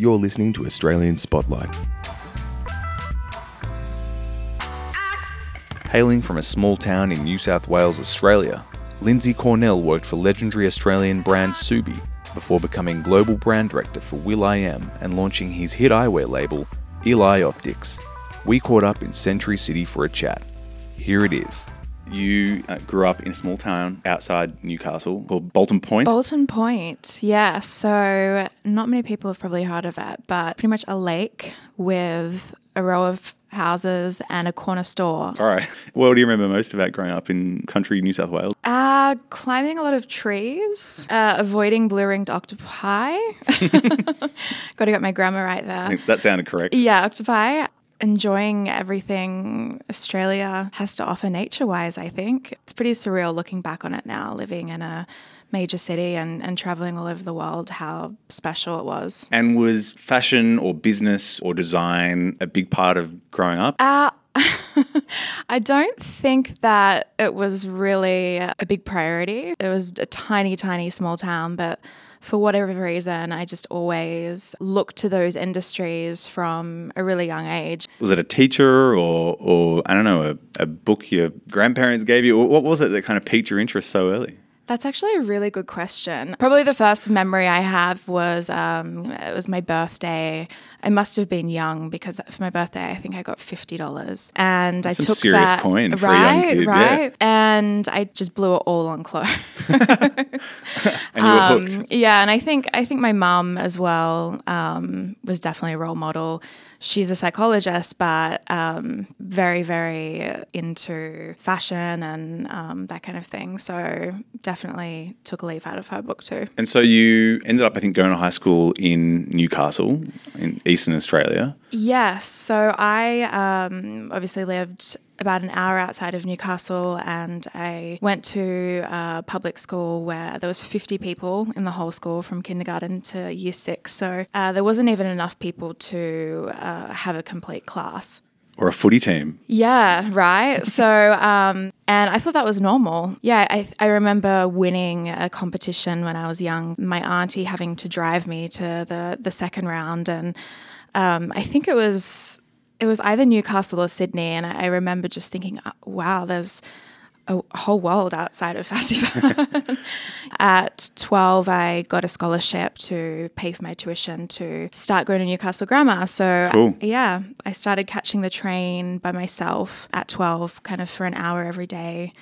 You're listening to Australian Spotlight. Hailing from a small town in New South Wales, Australia, Lindsay Cornell worked for legendary Australian brand Ksubi before becoming global brand director for will.i.am and launching his hit eyewear label, ill.i Optics. We caught up in Century City for a chat. Here it is. You uh, grew up in a small town outside Newcastle called Bolton Point. Bolton Point, yeah. So, not many people have probably heard of it, but pretty much a lake with a row of houses and a corner store. All right. What do you remember most about growing up in country New South Wales? Uh, climbing a lot of trees, uh, avoiding blue ringed octopi. Got to get my grammar right there. that sounded correct. Yeah, octopi. Enjoying everything Australia has to offer nature wise, I think. It's pretty surreal looking back on it now, living in a major city and, and traveling all over the world, how special it was. And was fashion or business or design a big part of growing up? Uh, I don't think that it was really a big priority. It was a tiny, tiny small town, but for whatever reason, I just always looked to those industries from a really young age. Was it a teacher or, or I don't know, a, a book your grandparents gave you? What was it that kind of piqued your interest so early? That's actually a really good question. Probably the first memory I have was um, it was my birthday. I must have been young because for my birthday, I think I got fifty dollars, and That's I took serious that coin for a right, kid, yeah. right, and I just blew it all on clothes. And you were hooked. Um, yeah, and I think I think my mum as well um, was definitely a role model. She's a psychologist, but um, very very into fashion and um, that kind of thing. So definitely took a leaf out of her book too. And so you ended up, I think, going to high school in Newcastle, in Eastern Australia. Yes. So I um, obviously lived about an hour outside of Newcastle, and I went to a public school where there was 50 people in the whole school from kindergarten to year six. So uh, there wasn't even enough people to uh, have a complete class. Or a footy team. Yeah, right. So, um, and I thought that was normal. Yeah, I, I remember winning a competition when I was young, my auntie having to drive me to the, the second round. And um, I think it was, it was either Newcastle or Sydney. And I, I remember just thinking, "Uh, wow, there's a whole world outside of Fassifern. At 12, I got a scholarship to pay for my tuition to start going to Newcastle Grammar. So, Cool. yeah, I started catching the train by myself at 12, kind of for an hour every day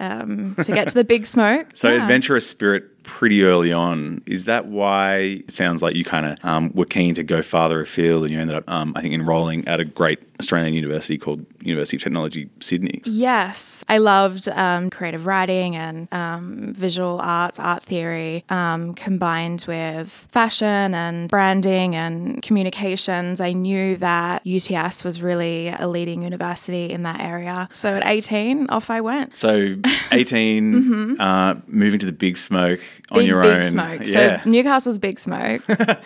um, to get to the big smoke. So Yeah. adventurous spirit pretty early on. Is that why it sounds like you kind of um, were keen to go farther afield and you ended up, um, I think, enrolling at a great Australian university called University of Technology, Sydney? Yes, I loved um, creative writing and um, visual arts, art theory, um, combined with fashion and branding and communications. I knew that UTS was really a leading university in that area. So at 18, off I went. So 18, uh, moving to the big smoke on. Big, your big own. smoke. Yeah. So Newcastle's big smoke.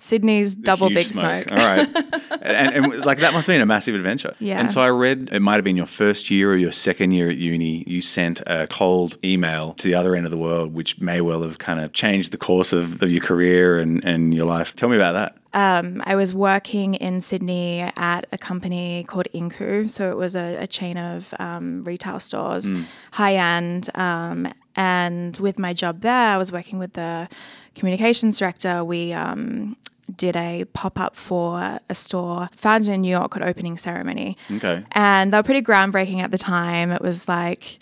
Sydney's double Huge big smoke. All right. and, and like that must have been a massive adventure. Yeah. And so I read it might have been your first year or your second year at uni. You sent a cold email to the other end of the world, which may well have kind of changed the course of, of your career and, and your life. Tell me about that. Um, I was working in Sydney at a company called Incu. So it was a, a chain of um, retail stores, high end. Um, and with my job there, I was working with the communications director. We um, did a pop up for a store founded in New York called Opening Ceremony. Okay. And they were pretty groundbreaking at the time. It was like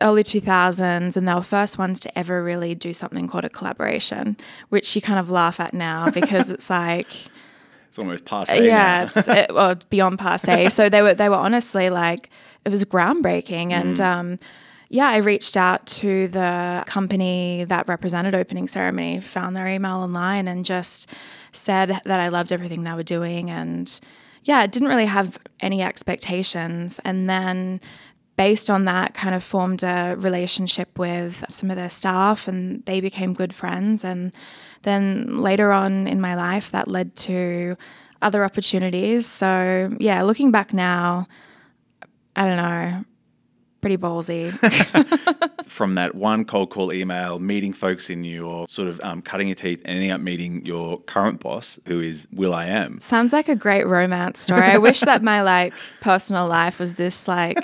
early 2000s and they were first ones to ever really do something called a collaboration which you kind of laugh at now because it's like It's almost passe. yeah it's it, well, beyond passe so they were they were honestly like it was groundbreaking and um yeah, I reached out to the company that represented opening ceremony, found their email online, and just said that I loved everything they were doing. And yeah, didn't really have any expectations. And then based on that, kind of formed a relationship with some of their staff, and they became good friends. And then later on in my life, that led to other opportunities. So yeah, looking back now, I don't know, pretty ballsy. From that one cold call email, meeting folks in New York, sort of um, cutting your teeth, and ending up meeting your current boss, who is will.i.am. Sounds like a great romance story. I wish that my like personal life was this like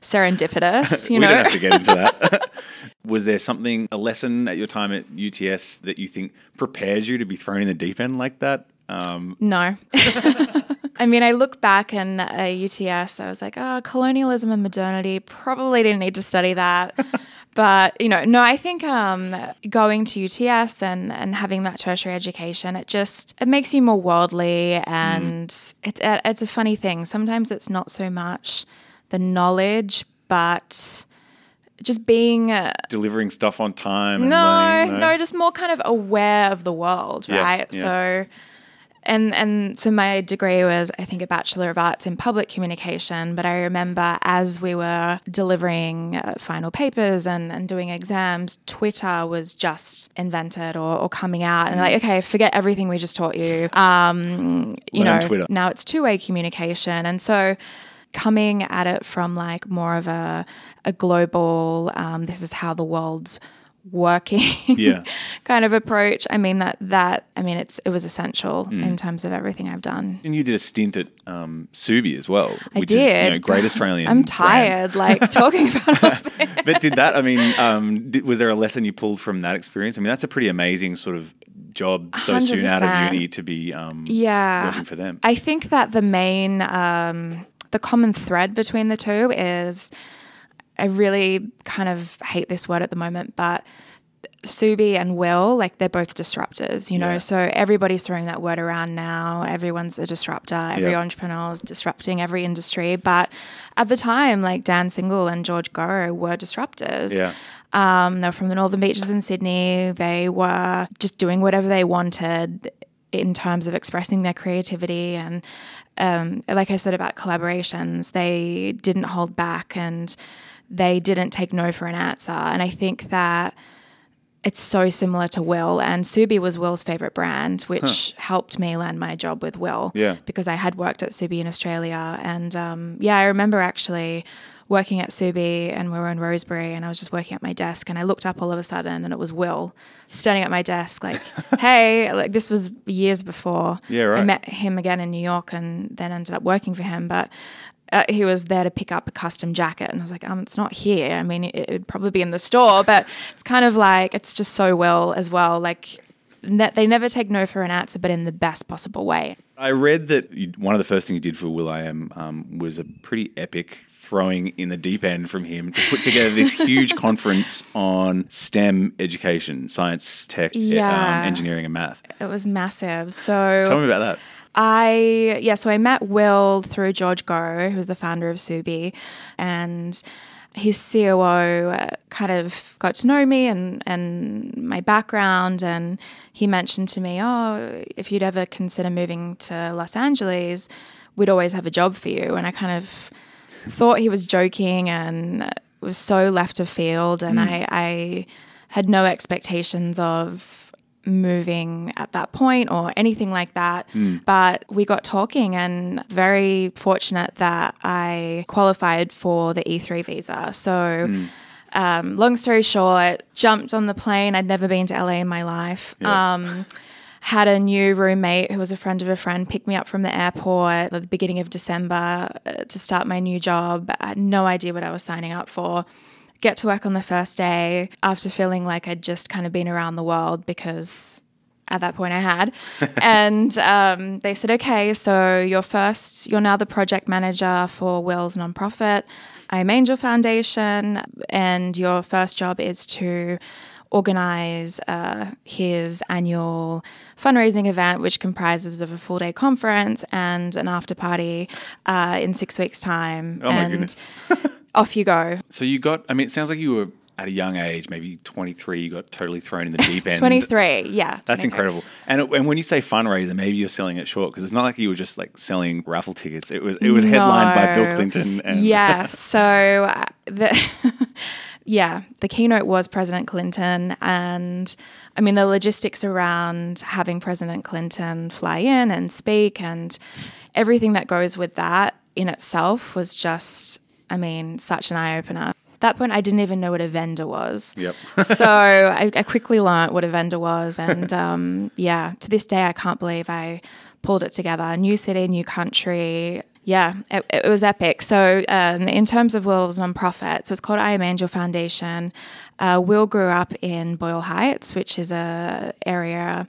serendipitous, you we know? don't have to get into that. Was there something, a lesson at your time at UTS that you think prepared you to be thrown in the deep end like that? Um, No. I mean, I look back in at UTS, I was like, oh, colonialism and modernity, probably didn't need to study that. but, you know, no, I think um, going to UTS and, and having that tertiary education, it just, it makes you more worldly and it, it, it's a funny thing. Sometimes it's not so much the knowledge, but just being uh, delivering stuff on time. And no, learning, no, just more kind of aware of the world, Yeah, right? yeah. So, and and so my degree was, I think, a bachelor of arts in public communication. But I remember as we were delivering uh, final papers and, and doing exams, Twitter was just invented or, or coming out, and like, okay, forget everything we just taught you. Um, you Learn know, Twitter. now it's two way communication, and so coming at it from like more of a a global, um, this is how the world's working Yeah. kind of approach. I mean that that I mean it's it was essential Mm. in terms of everything I've done. And you did a stint at um, Ksubi as well, I which did. is you know, great Australian. I'm brand. tired, like talking about. But did that? I mean, um, did, was there a lesson you pulled from that experience? I mean, that's a pretty amazing sort of job so soon out of uni to be um, Yeah. working for them. I think that the main, um, the common thread between the two is I really kind of hate this word at the moment, but Ksubi and Will, like they're both disruptors, you know. Yeah. So everybody's throwing that word around now. Everyone's a disruptor. Every Yeah. entrepreneur is disrupting every industry. But at the time, like Dan Single and George Gorrow were disruptors. Yeah. Um, they're from the Northern Beaches in Sydney. They were just doing whatever they wanted in terms of expressing their creativity. And um, like I said about collaborations, they didn't hold back and they didn't take no for an answer. And I think that it's so similar to Will. And Ksubi was Will's favorite brand, which helped me land my job with Will. Yeah. Because I had worked at Ksubi in Australia. And um, yeah, I remember actually working at Ksubi and we were in Rosebery and I was just working at my desk and I looked up all of a sudden and it was Will standing at my desk like, hey, like this was years before. Yeah, right. I met him again in New York and then ended up working for him. But uh, he was there to pick up a custom jacket, and I was like, um, it's not here. I mean, it, would probably be in the store, but it's kind of like it's just so well as well. Like ne- they never take no for an answer, but in the best possible way. I read that you, one of the first things you did for will.i.am um, was a pretty epic throwing in the deep end from him to put together this huge conference on STEM education, science, tech, e- Yeah. um, engineering, and math. It was massive. So Tell me about that. I yeah, so I met Will through George Gorrow, who's the founder of Ksubi, and his COO uh, kind of got to know me and and my background, and he mentioned to me, oh, if you'd ever consider moving to Los Angeles, we'd always have a job for you, and I kind of thought he was joking and was so left of field, and I, I had no expectations of moving at that point or anything like that. But we got talking, and very fortunate that I qualified for the E3 visa. So. Um, long story short, jumped on the plane. I'd never been to LA in my life. Um, had a new roommate who was a friend of a friend pick me up from the airport at the beginning of December uh, to start my new job. I had no idea what I was signing up for. Get to work on the first day after feeling like I'd just kind of been around the world because at that point I had. and um, they said, okay, so you're first, you're now the project manager for Will's nonprofit, I'm Angel Foundation, and your first job is to organize uh, his annual fundraising event, which comprises of a full day conference and an after party uh, in six weeks' time. Oh my and goodness. off you go. So you got, I mean, it sounds like you were at a young age, maybe 23, you got totally thrown in the deep end. 23, yeah. That's 23. incredible. And, it, and when you say fundraiser, maybe you're selling it short because it's not like you were just like selling raffle tickets. It was it was headlined by Bill Clinton. And yeah. So uh, the yeah, the keynote was President Clinton, and I mean the logistics around having President Clinton fly in and speak, and everything that goes with that in itself was just, I mean, such an eye opener. At that point, I didn't even know what a vendor was. Yep. so I, I, quickly learned what a vendor was. And um, yeah, to this day, I can't believe I pulled it together. New city, new country. Yeah, it, it was epic. So, um, in terms of Will's nonprofit, so it's called I Am Angel Foundation. Uh, Will grew up in Boyle Heights, which is a area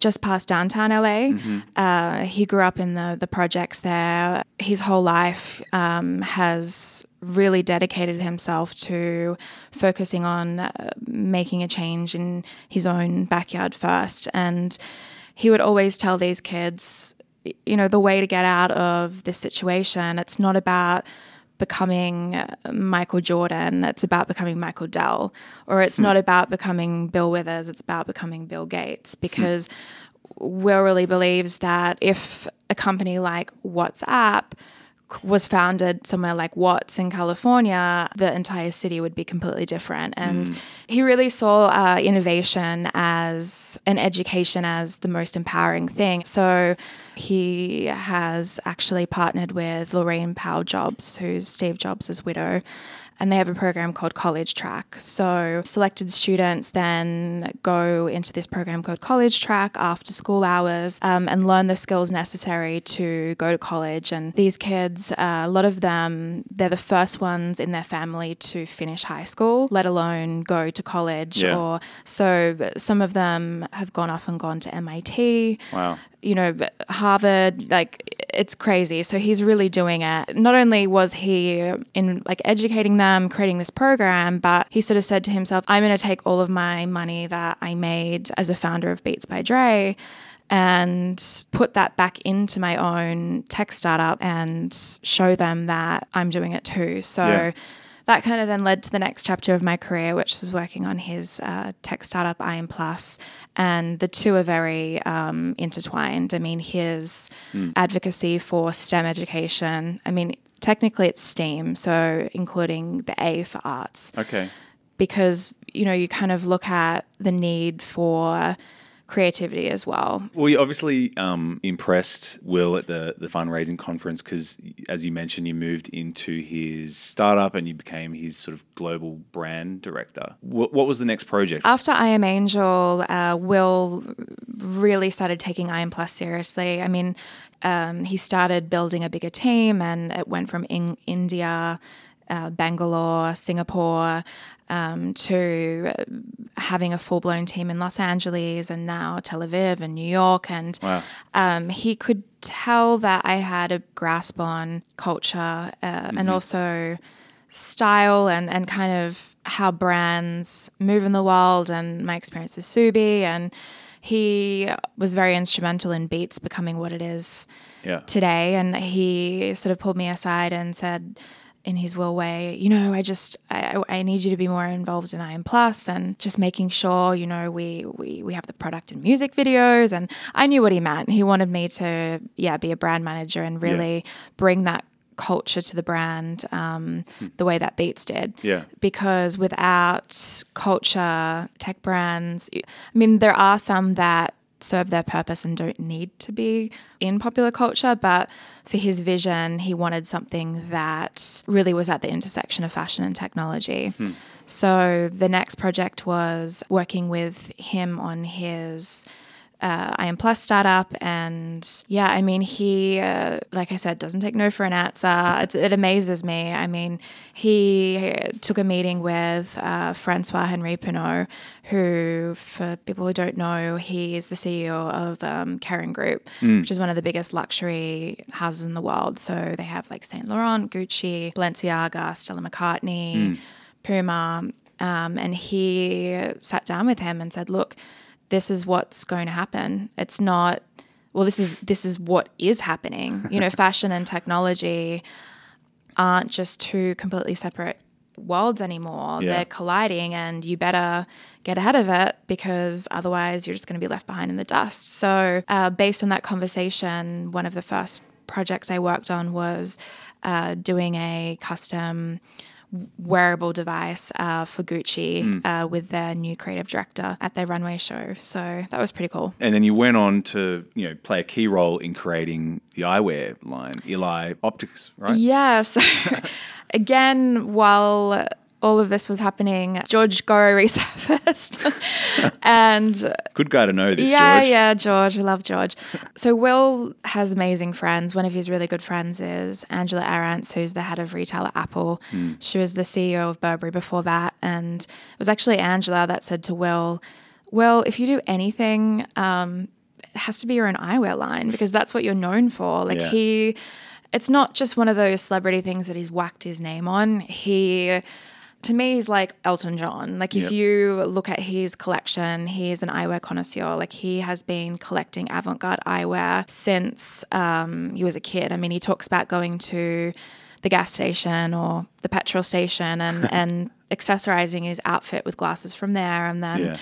just past downtown LA. Mm-hmm. Uh, he grew up in the the projects there. His whole life um, has really dedicated himself to focusing on uh, making a change in his own backyard first. And he would always tell these kids, you know, the way to get out of this situation. It's not about becoming Michael Jordan, it's about becoming Michael Dell. Or it's mm. not about becoming Bill Withers, it's about becoming Bill Gates. Because mm. Will really believes that if a company like WhatsApp was founded somewhere like Watts in California, the entire city would be completely different. And mm. he really saw uh, innovation as an education as the most empowering thing. So he has actually partnered with Laurene Powell Jobs, who's Steve Jobs' widow, and they have a program called College Track. So, selected students then go into this program called College Track after school hours um, and learn the skills necessary to go to college. And these kids, uh, a lot of them, they're the first ones in their family to finish high school, let alone go to college. Yeah. Or so some of them have gone off and gone to MIT. Wow you know, Harvard, like it's crazy. So he's really doing it. Not only was he in like educating them, creating this program, but he sort of said to himself, I'm going to take all of my money that I made as a founder of Beats by Dre and put that back into my own tech startup and show them that I'm doing it too. So yeah that kind of then led to the next chapter of my career, which was working on his uh, tech startup, IM Plus. And the two are very um, intertwined. I mean, his mm. advocacy for STEM education, I mean, technically it's STEAM, so including the A for arts. Okay. Because, you know, you kind of look at the need for creativity as well. Well, you obviously um, impressed Will at the, the fundraising conference because, as you mentioned, you moved into his startup and you became his sort of global brand director. what was the next project? After I Am Angel, uh, Will really started taking I Am Plus seriously. I mean, um, he started building a bigger team and it went from in- India. Uh, Bangalore, Singapore, um, to having a full blown team in Los Angeles and now Tel Aviv and New York. And wow. um, he could tell that I had a grasp on culture uh, mm-hmm. and also style and, and kind of how brands move in the world and my experience with Ksubi. And he was very instrumental in Beats becoming what it is yeah. today. And he sort of pulled me aside and said, in his will way, you know, I just I, I need you to be more involved in IM Plus and just making sure, you know, we, we we have the product and music videos and I knew what he meant. He wanted me to yeah, be a brand manager and really yeah. bring that culture to the brand um, hmm. the way that Beats did. Yeah. Because without culture, tech brands, I mean, there are some that serve their purpose and don't need to be in popular culture. But for his vision, he wanted something that really was at the intersection of fashion and technology. Hmm. So the next project was working with him on his uh, I am Plus startup, and yeah, I mean, he, uh, like I said, doesn't take no for an answer. It's, it amazes me. I mean, he took a meeting with uh, Francois Henri Pinault, who, for people who don't know, he is the CEO of um, Kering Group, mm. which is one of the biggest luxury houses in the world. So they have like Saint Laurent, Gucci, Balenciaga, Stella McCartney, mm. Puma. Um, and he sat down with him and said, look, this is what's going to happen. It's not well this is this is what is happening. You know, fashion and technology aren't just two completely separate worlds anymore. Yeah. They're colliding and you better get ahead of it because otherwise you're just going to be left behind in the dust. So, uh, based on that conversation, one of the first projects I worked on was uh, doing a custom wearable device uh, for Gucci mm. uh, with their new creative director at their runway show. So that was pretty cool. And then you went on to you know play a key role in creating the eyewear line, ill.i Optics, right? Yeah. So again, while all of this was happening, George Gorrow resurfaced. and Good guy to know this, yeah, George. yeah, George. We love George. So Will has amazing friends. One of his really good friends is Angela Ahrendts, who's the head of retail at Apple. Hmm. She was the CEO of Burberry before that, and it was actually Angela that said to Will, "Will, if you do anything, um, it has to be your own eyewear line because that's what you're known for." Like Yeah. he, it's not just one of those celebrity things that he's whacked his name on. He to me, he's like Elton John. Like, if Yep. you look at his collection, he's an eyewear connoisseur. Like, he has been collecting avant garde eyewear since um, he was a kid. I mean, he talks about going to the gas station or the petrol station and, and accessorizing his outfit with glasses from there and then Yeah.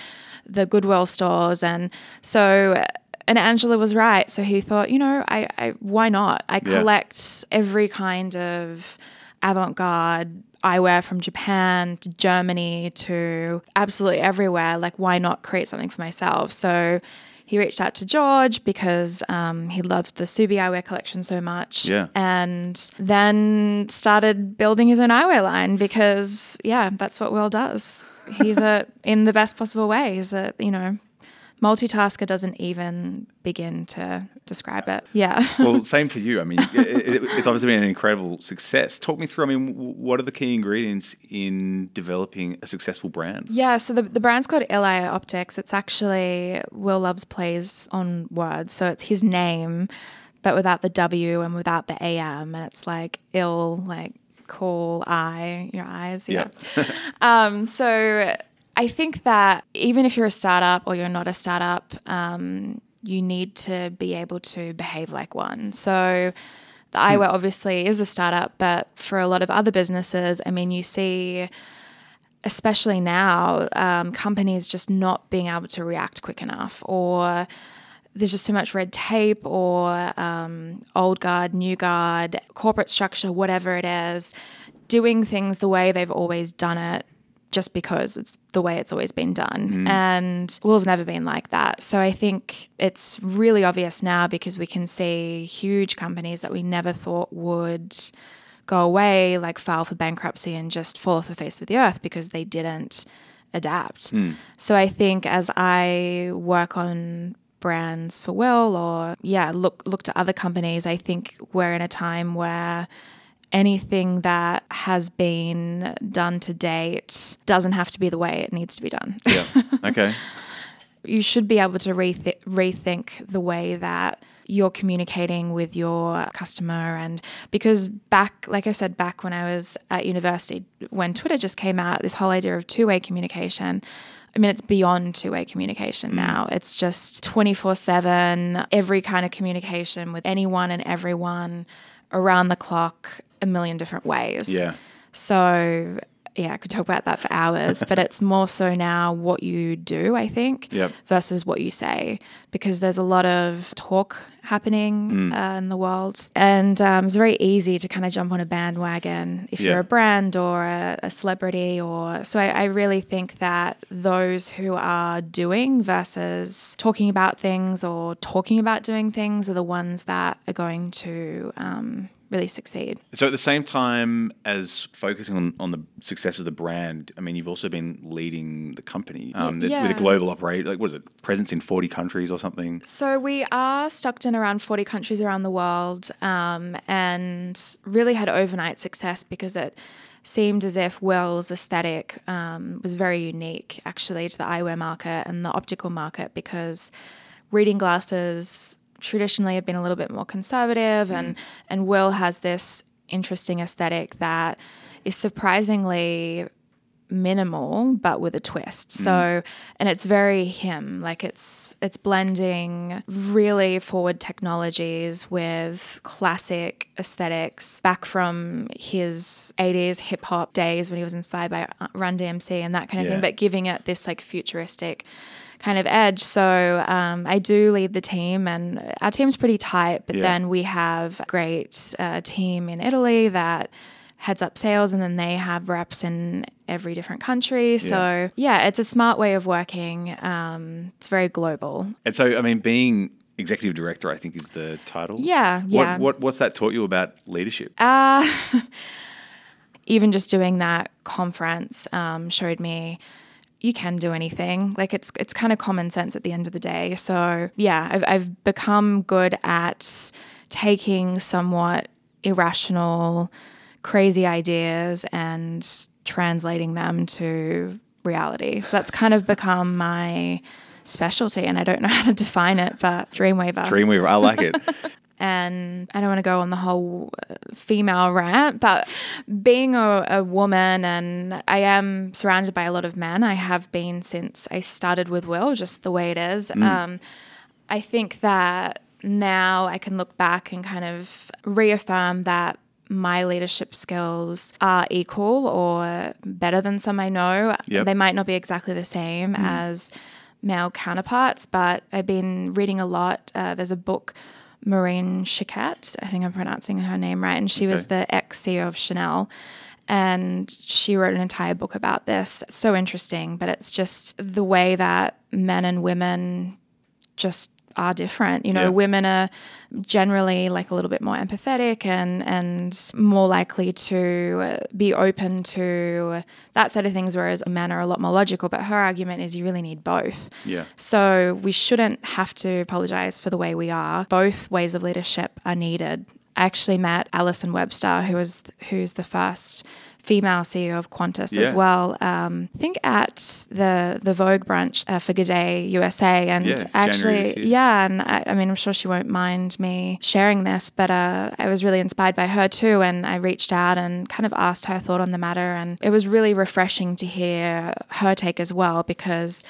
the Goodwill stores. And so, and Angela was right. So he thought, you know, I, I why not? I Yeah. collect every kind of avant garde eyewear from Japan to Germany to absolutely everywhere. Like, why not create something for myself? So he reached out to George because um, he loved the Ksubi eyewear collection so much. Yeah. And then started building his own eyewear line because, yeah, that's what Will does. He's a, in the best possible way, he's a, you know, multitasker doesn't even begin to describe it. Yeah. well, same for you. I mean, it, it, it's obviously been an incredible success. Talk me through. I mean, what are the key ingredients in developing a successful brand? Yeah, so the, the brand's called ill.i Optics. It's actually Will Loves plays on words. So it's his name, but without the W and without the AM. And it's like ill, like cool eye, your eyes. Yeah. um, so I think that even if you're a startup or you're not a startup, um, you need to be able to behave like one. So the eyewear obviously is a startup, but for a lot of other businesses, I mean, you see especially now, um, companies just not being able to react quick enough, or there's just so much red tape, or um, old guard, new guard, corporate structure, whatever it is, doing things the way they've always done it. Just because it's the way it's always been done. Mm. And Will's never been like that. So I think it's really obvious now because we can see huge companies that we never thought would go away, like file for bankruptcy and just fall off the face of the earth because they didn't adapt. Hmm. So I think as I work on brands for Will or yeah, look look to other companies, I think we're in a time where anything that has been done to date doesn't have to be the way it needs to be done. Yeah. Okay. you should be able to reth- rethink the way that you're communicating with your customer and because back like i said back when i was at university when twitter just came out this whole idea of two-way communication I mean, it's beyond two way communication mm. now. It's just 24 7, every kind of communication with anyone and everyone around the clock, a million different ways. Yeah. So, yeah, I could talk about that for hours, but it's more so now what you do, I think, Yep. versus what you say, because there's a lot of talk happening uh, in the world. And um, it's very easy to kind of jump on a bandwagon if Yeah. you're a brand or a, a celebrity. Or so I, I really think that those who are doing versus talking about things or talking about doing things are the ones that are going to um, really succeed. So at the same time as focusing on, on the success of the brand, I mean, you've also been leading the company. Um, it's with a global operate, like what is it, presence in forty countries or something? So we are stocked in around 40 countries around the world um, and really had overnight success because it seemed as if Wells' aesthetic um, was very unique actually to the eyewear market and the optical market because reading glasses traditionally have been a little bit more conservative and, and Will has this interesting aesthetic that is surprisingly minimal but with a twist. So and it's very him like it's it's blending really forward technologies with classic aesthetics back from his 80s hip hop days when he was inspired by uh, Run DMC and that kind of Yeah. thing but giving it this like futuristic kind of edge so um, I do lead the team and our team's pretty tight but Yeah. then we have a great uh, team in Italy that heads up sales and then they have reps in every different country. So yeah, it's a smart way of working. Um, it's very global. And so, I mean, being executive director, I think is the title. Yeah, yeah. What, what what's that taught you about leadership? Uh, even just doing that conference um, showed me you can do anything. Like it's it's kind of common sense at the end of the day. So yeah, I've I've become good at taking somewhat irrational, crazy ideas and translating them to reality. So that's kind of become my specialty, and I don't know how to define it, but Dreamweaver. Dreamweaver, I like it. and I don't want to go on the whole uh, female rant, but being a, a, woman and I am surrounded by a lot of men. I have been since I started with Will, just the way it is. Mm. Um, I think that now I can look back and kind of reaffirm that my leadership skills are equal or better than some I know. Yep. They might not be exactly the same mm. as male counterparts, but I've been reading a lot. Uh, there's a book Maureen Chiquet. I think I'm pronouncing her name right. And she okay. was the ex CEO of Chanel. And she wrote an entire book about this. It's so interesting, but it's just the way that men and women just are different. You know, yeah. women are generally like a little bit more empathetic and and more likely to uh, be open to that side of things, whereas men are a lot more logical. But her argument is you really need both. Yeah. So we shouldn't have to apologize for the way we are. Both ways of leadership are needed. I actually met Alison Webster, who was who's the first female CEO of Qantas yeah. as well. Um, I think at the the Vogue brunch uh, for G'Day USA, and yeah, actually, yeah, and I, I, mean, I'm sure she won't mind me sharing this, but uh, I was really inspired by her too, and I reached out and kind of asked her thought on the matter, and it was really refreshing to hear her take as well because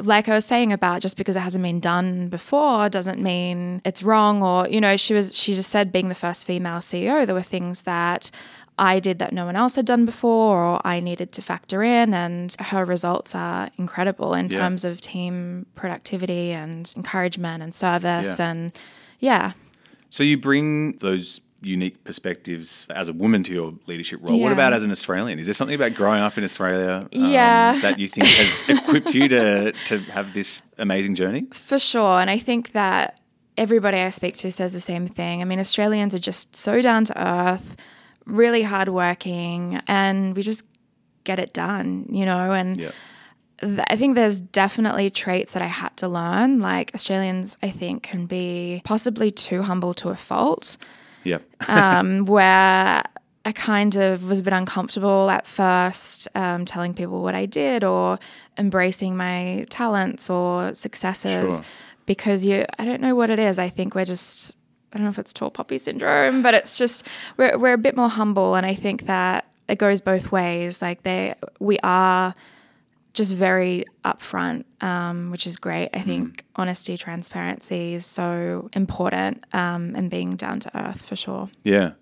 like I was saying about just because it hasn't been done before doesn't mean it's wrong or you know she was she just said being the first female CEO there were things that I did that no one else had done before or I needed to factor in. And her results are incredible in yeah. terms of team productivity and encouragement and service. Yeah. And yeah. So you bring those unique perspectives as a woman to your leadership role. Yeah. What about as an Australian? Is there something about growing up in Australia um, yeah. that you think has equipped you to, to have this amazing journey? For sure. And I think that everybody I speak to says the same thing. I mean, Australians are just so down to earth really hardworking, and we just get it done, you know? And yeah. th- I think there's definitely traits that I had to learn. Like Australians, I think, can be possibly too humble to a fault. Yep. um, where I kind of was a bit uncomfortable at first um, telling people what I did or embracing my talents or successes sure. because you, I don't know what it is. I think we're just I don't know if it's tall poppy syndrome, but it's just we're we're a bit more humble, and I think that it goes both ways. Like they, we are just very upfront, um, which is great. I think mm. honesty, transparency is so important, um, and being down to earth for sure. Yeah.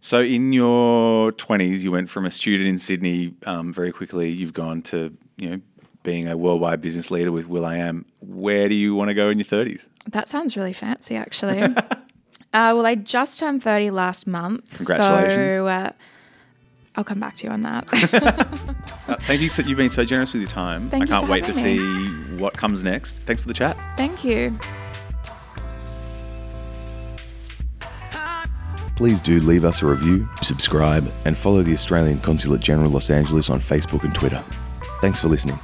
So in your twenties, you went from a student in Sydney um, very quickly. You've gone to you know being a worldwide business leader with will.i.am. Where do you want to go in your thirties? That sounds really fancy, actually. Uh, well, I just turned 30 last month. Congratulations. So uh, I'll come back to you on that. uh, thank you. So, you've been so generous with your time. Thank I can't wait to me. see what comes next. Thanks for the chat. Thank you. Please do leave us a review, subscribe, and follow the Australian Consulate General Los Angeles on Facebook and Twitter. Thanks for listening.